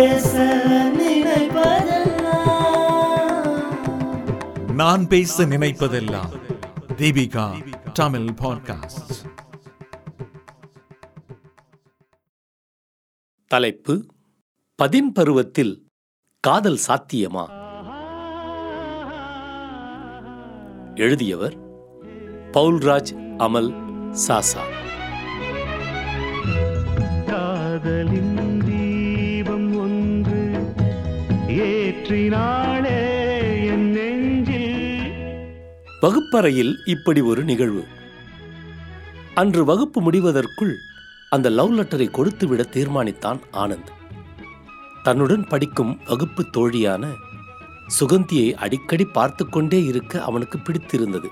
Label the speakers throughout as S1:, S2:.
S1: பேச நினைப்பதெல்லாம்
S2: நான் பேச நினைப்பதெல்லாம் தீபிகா தமிழ் பாட்காஸ்ட்
S3: தலைப்பு பதின் பருவத்தில் காதல் சாத்தியமா? எழுதியவர் பவுல்ராஜ் அமல் சாசா.
S4: காதலின் ஏற்றினாளே என் நெஞ்சில்.
S3: வகுப்பறையில் இப்படி ஒரு நிகழ்வு. அன்று வகுப்பு முடிவதற்குள் அந்த லவ் லெட்டரை கொடுத்துவிட தீர்மானித்தான் ஆனந்த். தன்னுடன் படிக்கும் வகுப்பு தோழியான சுகந்தியை அடிக்கடி பார்த்து கொண்டே இருக்க அவனுக்கு பிடித்திருந்தது.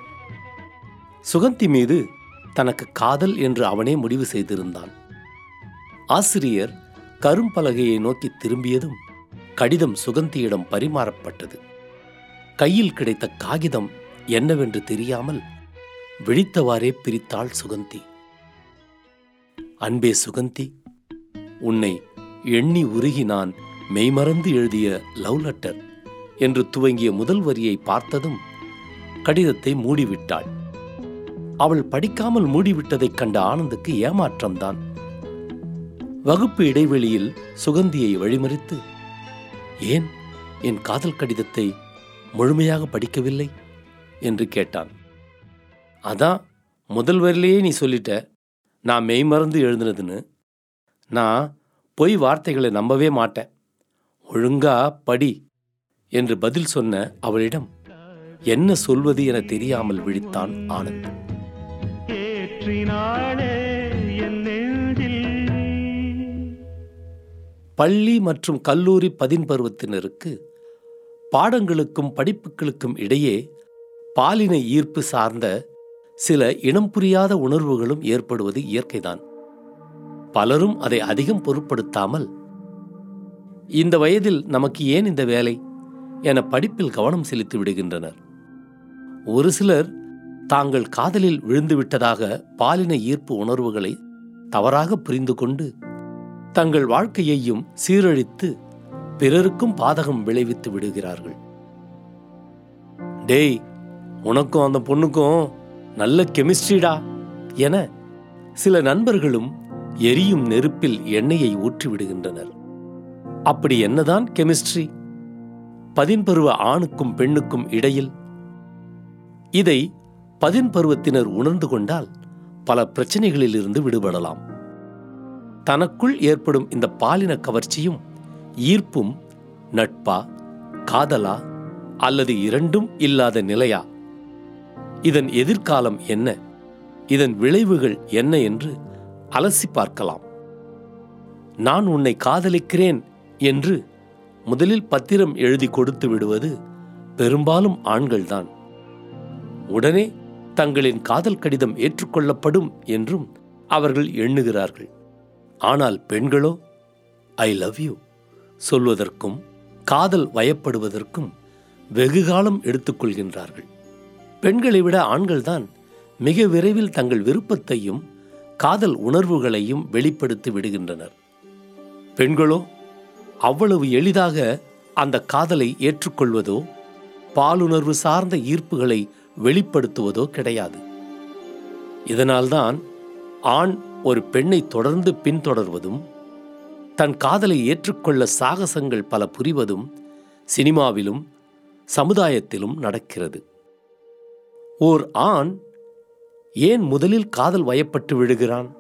S3: சுகந்தி மீது தனக்கு காதல் என்று அவனே முடிவு செய்திருந்தான். ஆசிரியர் கரும்பலகையை நோக்கி திரும்பியதும் கடிதம் சுகந்தியிடம் பரிமாறப்பட்டது. கையில் கிடைத்த காகிதம் என்னவென்று தெரியாமல் விழித்தவாறே பிரித்தாள் சுகந்தி. அன்பே சுகந்தி உன்னை எண்ணி உருகி நான் மெய்மறந்து எழுதிய லவ் லெட்டர் என்று துவங்கிய முதல் வரியை பார்த்ததும் கடிதத்தை மூடிவிட்டாள். அவள் படிக்காமல் மூடிவிட்டதைக் கண்ட ஆனந்துக்கு ஏமாற்றம்தான். வகுப்பு இடைவெளியில் சுகந்தியை வழிமறித்து ஏன் என் காதல் கடிதத்தை முழுமையாக படிக்கவில்லை? என்று கேட்டான். அதான் முதல் வரிலேயே நீ சொல்லிட்ட நான் மெய்மறந்து எழுதுனதுன்னு. நான் பொய் வார்த்தைகளை நம்பவே மாட்டேன். ஒழுங்கா படி என்று பதில் சொன்ன அவளிடம் என்ன சொல்வது என தெரியாமல் விழித்தான் ஆனந்த்.
S4: ஏற்றினாளே
S3: பள்ளி மற்றும் கல்லூரி பதின்பருவத்தினருக்கு பாடங்களுக்கும் படிப்புகளுக்கும் இடையே பாலின ஈர்ப்பு சார்ந்த சில இனம் புரியாத உணர்வுகளும் ஏற்படுவது இயற்கைதான். பலரும் அதை அதிகம் பொருட்படுத்தாமல் இந்த வயதில் நமக்கு ஏன் இந்த வேலை? என படிப்பில் கவனம் செலுத்தி விடுகின்றனர். ஒரு சிலர் தாங்கள் காதலில் விழுந்துவிட்டதாக பாலின ஈர்ப்பு உணர்வுகளை தவறாக புரிந்து கொண்டு தங்கள் வாழ்க்கையையும் சீரழித்து பிறருக்கும் பாதகம் விளைவித்து விடுகிறார்கள். டேய் உனக்கும் அந்த பொண்ணுக்கும் நல்ல கெமிஸ்ட்ரிடா என சில நண்பர்களும் எரியும் நெருப்பில் எண்ணெயை ஊற்றி விடுகின்றனர் அப்படி என்னதான் கெமிஸ்ட்ரி? பதின்பருவ ஆணுக்கும் பெண்ணுக்கும் இடையில் இதை பதின்பருவத்தினர் உணர்ந்து கொண்டால் பல பிரச்சனைகளிலிருந்து விடுபடலாம். தனக்குள் ஏற்படும் இந்த பாலின கவர்ச்சியும் ஈர்ப்பும் நட்பா காதலா அல்லது இரண்டும் இல்லாத நிலையா? இதன் எதிர்காலம் என்ன? இதன் விளைவுகள் என்ன என்று அலசி பார்க்கலாம். நான் உன்னை காதலிக்கிறேன் என்று முதலில் பத்திரம் எழுதி கொடுத்து விடுவது பெரும்பாலும் ஆண்கள்தான். உடனே தங்களின் காதல் கடிதம் ஏற்றுக்கொள்ளப்படும் என்றும் அவர்கள் எண்ணுகிறார்கள். ஆனால் பெண்களோ ஐ லவ் யூ சொல்வதற்கும் காதல் வயப்படுவதற்கும் வெகுகாலம் எடுத்துக்கொள்கின்றார்கள் பெண்களை விட ஆண்கள்தான் மிக விரைவில் தங்கள் விருப்பத்தையும் காதல் உணர்வுகளையும் வெளிப்படுத்தி விடுகின்றனர். பெண்களோ அவ்வளவு எளிதாக அந்த காதலை ஏற்றுக்கொள்வதோ பாலுணர்வு சார்ந்த ஈர்ப்புகளை வெளிப்படுத்துவதோ கிடையாது. இதனால்தான் ஆண் ஒரு பெண்ணை தொடர்ந்து பின்தொடர்வதும் தன் காதலை ஏற்றுக்கொள்ள சாகசங்கள் பல புரிவதும் சினிமாவிலும் சமுதாயத்திலும் நடக்கிறது. ஓர் ஆண் ஏன் முதலில் காதல் வயப்பட்டு விழுகிறான்?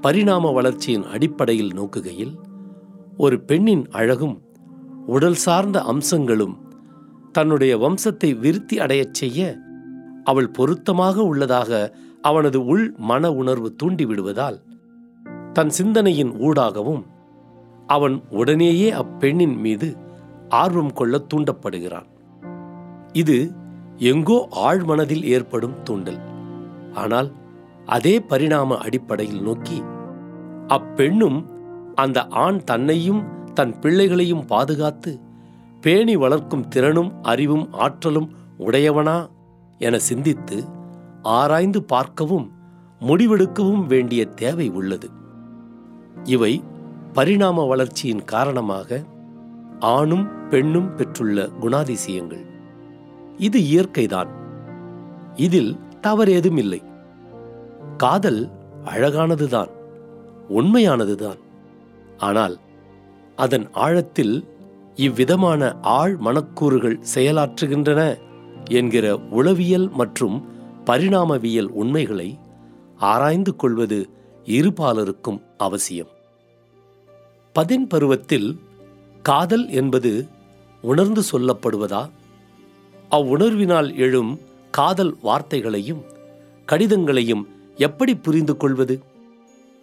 S3: பரிணாம வளர்ச்சியின் அடிப்படையில் நோக்குகையில் ஒரு பெண்ணின் அழகும் உடல் சார்ந்த அம்சங்களும் தன்னுடைய வம்சத்தை விருத்தி அடையச் செய்ய அவள் பொருத்தமாக உள்ளதாக அவனது உள் மன உணர்வு தூண்டிவிடுவதால் தன் சிந்தனையின் ஊடாகவும் அவன் உடனேயே அப்பெண்ணின் மீது ஆர்வம் கொள்ள தூண்டப்படுகிறான். இது எங்கோ ஆழ்மனதில் ஏற்படும் தூண்டல். ஆனால் அதே பரிணாம அடிப்படையில் நோக்கி அப்பெண்ணும் அந்த ஆண் தன்னையும் தன் பிள்ளைகளையும் பாதுகாத்து பேணி வளர்க்கும் திறனும் அறிவும் ஆற்றலும் உடையவனா என சிந்தித்து ஆராய்ந்து பார்க்கவும் முடிவெடுக்கவும் வேண்டிய தேவை உள்ளது. இவை பரிணாம வளர்ச்சியின் காரணமாக ஆணும் பெண்ணும் பெற்றுள்ள குணாதிசயங்கள். இது இயற்கைதான். இதில் தவறேதும் இல்லை காதல் அழகானதுதான் உண்மையானதுதான். ஆனால் அதன் ஆழத்தில் இவ்விதமான ஆழ் மனக்கூறுகள் செயலாற்றுகின்றன என்கிற உளவியல் மற்றும் பரிணாமவியல் உண்மைகளை ஆராய்ந்து கொள்வது இருபாலருக்கும் அவசியம். பதின் பருவத்தில் காதல் என்பது உணர்ந்து சொல்லப்படுவதா? அவ்வுணர்வினால் எழும் காதல் வார்த்தைகளையும் கடிதங்களையும் எப்படி புரிந்து கொள்வது?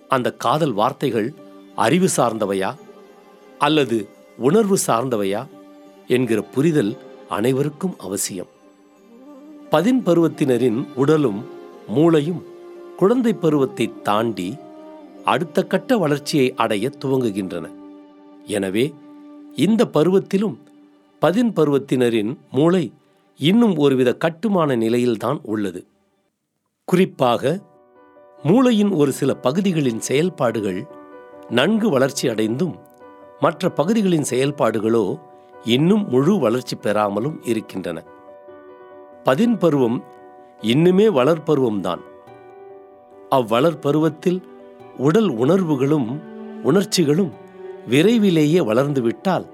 S3: அந்த காதல் வார்த்தைகள் அறிவு சார்ந்தவையா? அல்லது உணர்வு சார்ந்தவையா? என்கிற புரிதல் அனைவருக்கும் அவசியம். பதின் பருவத்தினரின் உடலும் மூளையும் குழந்தை பருவத்தை தாண்டி அடுத்த கட்ட வளர்ச்சியை அடைய துவங்குகின்றன. எனவே இந்த பருவத்திலும் பதின் பருவத்தினரின் மூளை இன்னும் ஒருவித கட்டுமான நிலையில்தான் உள்ளது. குறிப்பாக மூளையின் ஒரு சில பகுதிகளின் செயல்பாடுகள் நன்கு வளர்ச்சி அடைந்தும் மற்ற பகுதிகளின் செயல்பாடுகளோ இன்னும் முழு வளர்ச்சி பெறாமலும் இருக்கின்றன. பதின் பருவம் இன்னுமே வளர்பருவம்தான் அவ்வளர்பருவத்தில் உடல் உணர்வுகளும் உணர்ச்சிகளும் விரைவிலேயே வளர்ந்துவிட்டால்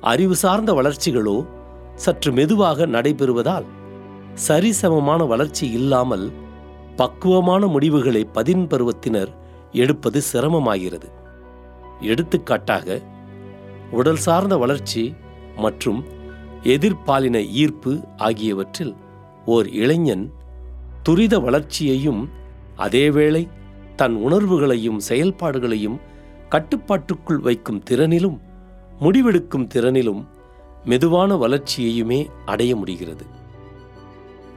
S3: அறிவு சார்ந்த வளர்ச்சிகளோ சற்று மெதுவாக நடைபெறுவதால் சரிசமமான வளர்ச்சி இல்லாமல் பக்குவமான முடிவுகளை பதின் பருவத்தினர் எடுப்பது சிரமமாகிறது. எடுத்துக்காட்டாக உடல் சார்ந்த வளர்ச்சி மற்றும் எதிர்பாலின ஈர்ப்பு ஆகியவற்றில் ஓர் இளைஞன் துரித வளர்ச்சியையும் அதேவேளை தன் உணர்வுகளையும் செயல்பாடுகளையும் கட்டுப்பாட்டுக்குள் வைக்கும் திறனிலும் முடிவெடுக்கும் திறனிலும் மெதுவான வளர்ச்சியையுமே அடைய முடிகிறது.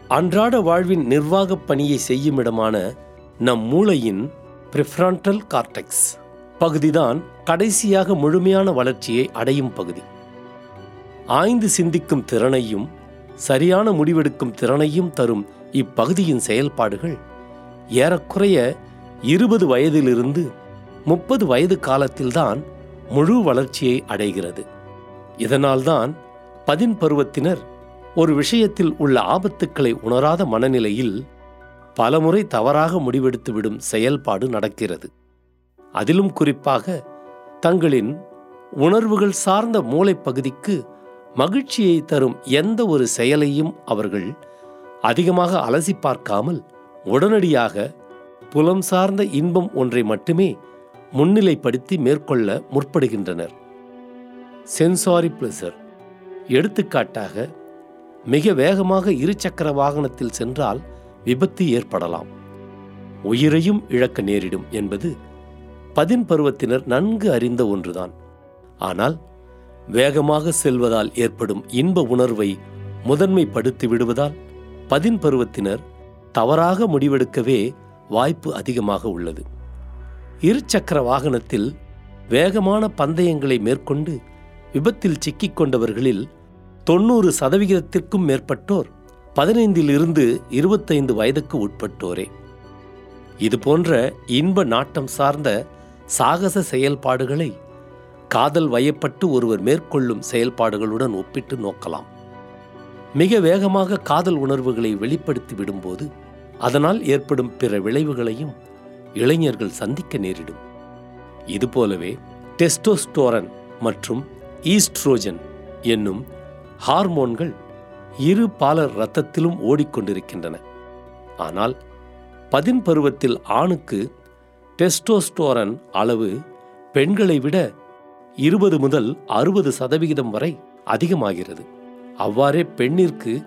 S3: அன்றாட வாழ்வின் நிர்வாகப் பணியை செய்யும் இடமான நம் மூளையின் பிரிஃப்ரான்டல் கார்டெக்ஸ் பகுதிதான் கடைசியாக முழுமையான வளர்ச்சியை அடையும் பகுதி. ஆய்ந்து சிந்திக்கும் திறனையும் சரியான முடிவெடுக்கும் திறனையும் தரும் இப்பகுதியின் செயல்பாடுகள். ஏறக்குறைய இருபது வயதிலிருந்து முப்பது வயது காலத்தில்தான் முழு வளர்ச்சியை அடைகிறது. இதனால்தான் பதின் பருவத்தினர் ஒரு விஷயத்தில் உள்ள ஆபத்துக்களை உணராத மனநிலையில் பலமுறை தவறாக முடிவெடுத்துவிடும் செயல்பாடு நடக்கிறது. அதிலும் குறிப்பாக தங்களின் உணர்வுகள் சார்ந்த மூளைப்பகுதிக்கு மகிழ்ச்சியை தரும் எந்த ஒரு செயலையும் அவர்கள் அதிகமாக அலசி பார்க்காமல் உடனடியாக புலம் சார்ந்த இன்பம் ஒன்றை மட்டுமே முன்னிலைப்படுத்தி மேற்கொள்ள முற்படுகின்றனர். சென்சாரி பிளசர் எடுத்துக்காட்டாக மிக வேகமாக இருசக்கர வாகனத்தில் சென்றால் விபத்து ஏற்படலாம். உயிரையும் இழக்க நேரிடும் என்பது பதின் பருவத்தினர் நன்கு அறிந்த ஒன்றுதான். ஆனால் வேகமாக செல்வதால் ஏற்படும் இன்ப உணர்வை முதன்மைப்படுத்தி விடுவதால் பதின் பருவத்தினர் தவறாக முடிவெடுக்கவே வாய்ப்பு அதிகமாக உள்ளது. இருசக்கர வாகனத்தில் வேகமான பந்தயங்களை மேற்கொண்டு விபத்தில் சிக்கிக் கொண்டவர்களில் தொண்ணூறு சதவிகிதத்திற்கும் மேற்பட்டோர் பதினைந்திலிருந்து இருபத்தைந்து வயதுக்கு உட்பட்டோரே. இதுபோன்ற இன்ப நாட்டம் சார்ந்த சாகச செயல்பாடுகளை காதல் வயப்பட்டு ஒருவர் மேற்கொள்ளும் செயல்பாடுகளுடன் ஒப்பிட்டு நோக்கலாம். மிக வேகமாக காதல் உணர்வுகளை வெளிப்படுத்தி விடும்போது அதனால் ஏற்படும் பிற விளைவுகளையும் இளைஞர்கள் சந்திக்க நேரிடும். இதுபோலவே டெஸ்டோஸ்டோரன் மற்றும் ஈஸ்ட்ரோஜன் என்னும் ஹார்மோன்கள் இரு பாலர் இரத்தத்திலும் ஓடிக்கொண்டிருக்கின்றன. ஆனால் பதின் பருவத்தில் ஆணுக்கு டெஸ்டோஸ்டோரன் அளவு பெண்களை விட இருபது முதல் அறுபது சதவிகிதம் வரை அதிகமாகிறது. அவ்வாறே பெண்ணிற்கு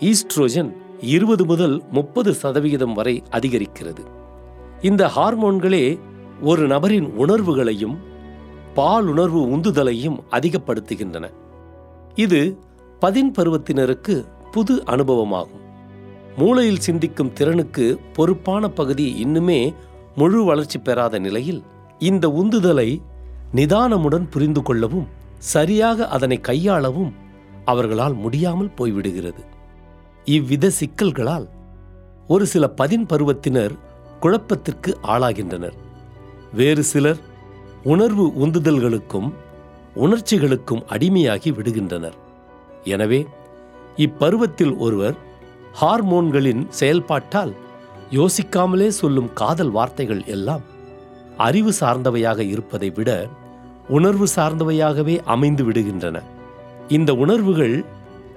S3: ஈஸ்ட்ரோஜன் இருபது முதல் முப்பது சதவிகிதம் வரை அதிகரிக்கிறது. இந்த ஹார்மோன்களே ஒரு நபரின் உணர்வுகளையும் பாலுணர்வு உந்துதலையும் அதிகப்படுத்துகின்றன. இது பதின் பருவத்தினருக்கு புது அனுபவமாகும். மூளையில் சிந்திக்கும் திறனுக்கு பொறுப்பான பகுதி இன்னுமே முழு வளர்ச்சி பெறாத நிலையில் இந்த உந்துதலை நிதானமுடன் புரிந்து கொள்ளவும் சரியாக அதனை கையாளவும் அவர்களால் முடியாமல் போய்விடுகிறது. இவ்வித சிக்கல்களால் ஒரு சில பதின் பருவத்தினர் குழப்பத்திற்கு ஆளாகின்றனர். வேறு சிலர் உணர்வு உந்துதல்களுக்கும் உணர்ச்சிகளுக்கும் அடிமையாகி விடுகின்றனர். எனவே இப்பருவத்தில் ஒருவர் ஹார்மோன்களின் செயல்பாட்டால் யோசிக்காமலே சொல்லும் காதல் வார்த்தைகள் எல்லாம் அறிவு சார்ந்தவையாக இருப்பதை விட உணர்வு சார்ந்தவையாகவே அமைந்து விடுகின்றன. இந்த உணர்வுகள்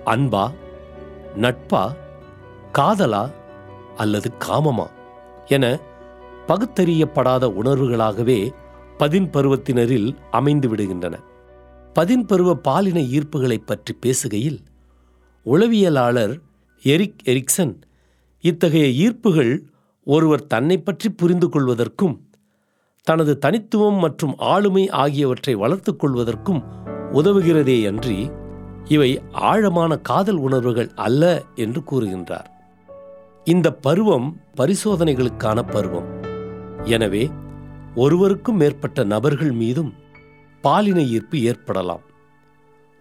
S3: அன்பா நட்பா காதலா அல்லது காமமா என பகுத்தறியப்படாத உணர்வுகளாகவே பதின் பருவத்தினரில் அமைந்து விடுகின்றன. பதின் பருவ பாலின ஈர்ப்புகளைப் பற்றி பேசுகையில் உளவியலாளர் எரிக் எரிக்சன் இத்தகைய ஈர்ப்புகள் ஒருவர் தன்னை பற்றி புரிந்து கொள்வதற்கும் தனது தனித்துவம் மற்றும் ஆளுமை ஆகியவற்றை வளர்த்து கொள்வதற்கும் உதவுகிறதேயன்றி இவை ஆழமான காதல் உணர்வுகள் அல்ல என்று கூறுகின்றார். இந்த பருவம் பரிசோதனைகளுக்கான பருவம். எனவே ஒருவருக்கும் மேற்பட்ட நபர்கள் மீதும் பாலின ஈர்ப்பு ஏற்படலாம்.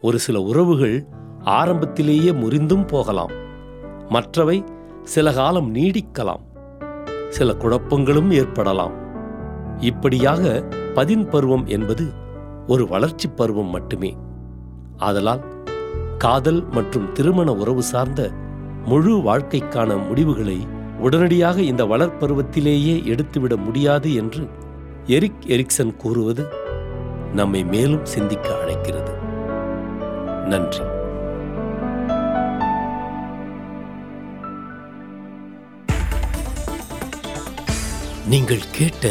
S3: ஒரு சில உறவுகள் ஆரம்பத்திலேயே முறிந்தும் போகலாம். மற்றவை சில காலம் நீடிக்கலாம். சில குழப்பங்களும் ஏற்படலாம். இப்படியாக பதின் பருவம் என்பது ஒரு வளர்ச்சி பருவம் மட்டுமே. ஆதலால் காதல் மற்றும் திருமண உறவு சார்ந்த முழு வாழ்க்கைக்கான முடிவுகளை உடனடியாக இந்த வளர்ப்பருவத்திலேயே எடுத்துவிட முடியாது என்று எரிக் எரிக்சன் கூறுவது நம்மை மேலும் சிந்திக்க அழைக்கிறது. நன்றி. நீங்கள் கேட்ட